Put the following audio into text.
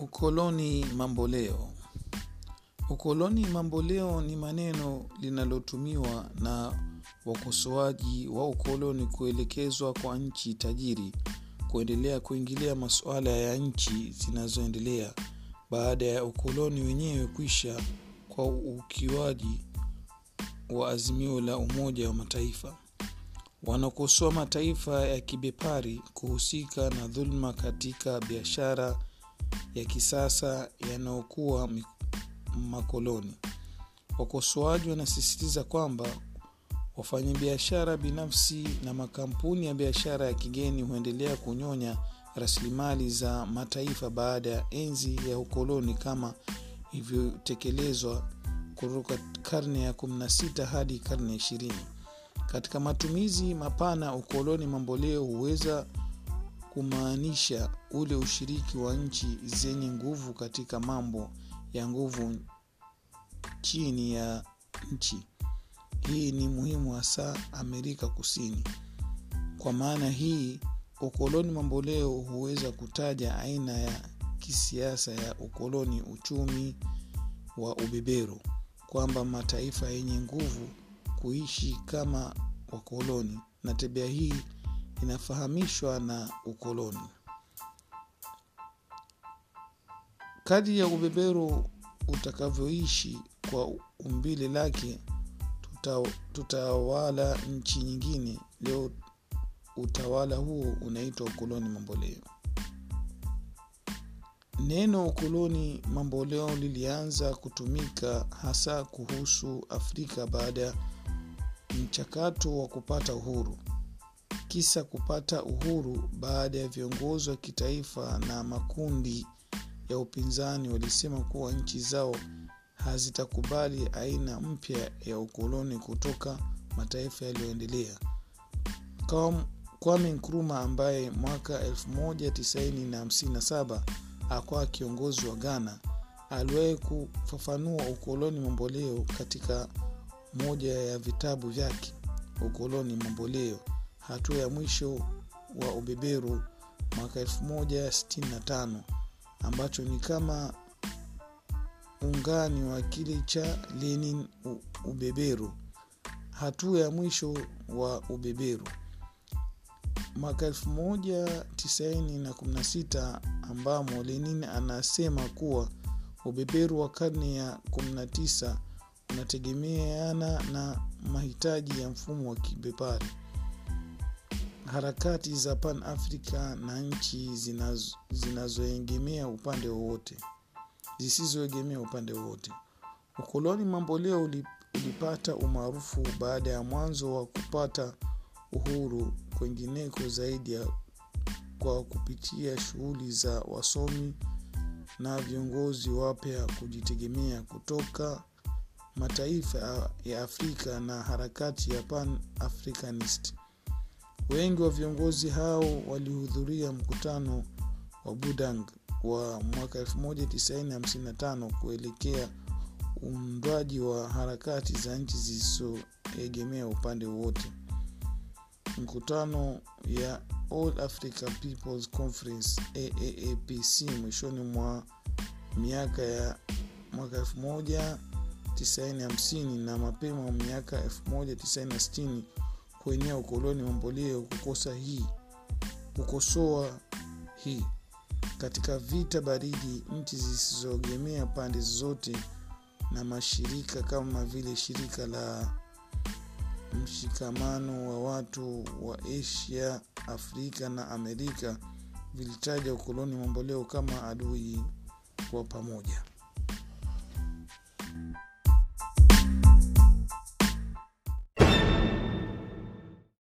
ukoloni mamboleo. Ukoloni mamboleo ni maneno linalotumiwa na wakosoaji wa ukoloni kuelekezwa kwa nchi tajiri kuendelea kuingilia masuala ya nchi zinazoendelea baada ya ukoloni wenyewe kwisha kwa ukiwaji wa azimio la umoja wa mataifa. Wanakosoa mataifa ya kibepari kuhusika na dhuluma katika biashara ya kisasa yanayokuwa makoloni. Wakosoaji wanasisitiza kwamba wafanyabiashara binafsi na makampuni ya biashara ya kigeni huendelea kunyonya rasilimali za mataifa baada ya enzi ya ukoloni kama ilivyotekelezwa kutoka karne ya 16 hadi karne ya 20 katika matumizi mapana ukoloni mamboleo huweza kumaanisha ule ushiriki wa nchi zenye nguvu katika mambo ya nguvu chini ya nchi. Hii ni muhimu hasa amerika kusini. Kwa maana hii ukoloni mamboleo huweza kutaja aina ya kisiasa ya ukoloni uchumi wa ubeberu kwamba mataifa yenye nguvu kuishi kama wakoloni na tabia hii inafahamishwa na ukoloni kadri ya ubeberu utakavyoishi kwa umbile lake tutawala nchi nyingine. Leo utawala huo unaitwa ukoloni mamboleo. Neno ukoloni mamboleo lilianza kutumika hasa kuhusu afrika baada ya mchakato wa kupata uhuru. Kisa kupata uhuru baada ya viongozi wa kitaifa na makundi ya upinzani walisema kuwa nchi zao hazitakubali aina mpya ya ukoloni kutoka mataifa yaliyoendelea. Kwame nkruma ambaye mwaka 1957 akuwa kiongozi wa ghana aliwahi kufafanua ukoloni mamboleo katika moja ya vitabu vyake ukoloni mamboleo hatua ya mwisho wa ubeberu mwaka 165 ambacho ni kama ungani wa kile cha lenin ubeberu. Hatua ya mwisho wa ubeberu. Mwaka 1916 ambamo lenin anasema kuwa ubeberu wa karne ya 19 unategemeana na mahitaji ya mfumo wa kibepari harakati za pan africa na nchi zinazoegemea zinazo upande wowote zisizoegemea upande wowote. Ukoloni mamboleo ulipata umaarufu baada ya mwanzo wa kupata uhuru kwengineko zaidi kwa kupitia shughuli za wasomi na viongozi wapya kujitegemea kutoka mataifa ya afrika na harakati ya pan africanist wengi wa viongozi hao walihudhuria mkutano wa budang wa mwaka 1955 kuelekea uundwaji wa harakati za nchi zisizoegemea upande wowote. Mkutano ya all africa peoples conference AAAPC mwishoni mwa miaka ya mwaka 1950 na mapema miaka 1960 kuenea ukoloni mamboleo kukosa hii kukosoa hii. Katika vita baridi nchi zisizoegemea pande zote na mashirika kama vile shirika la mshikamano wa watu wa asia afrika na amerika vilitaja ukoloni mamboleo kama adui wa pamoja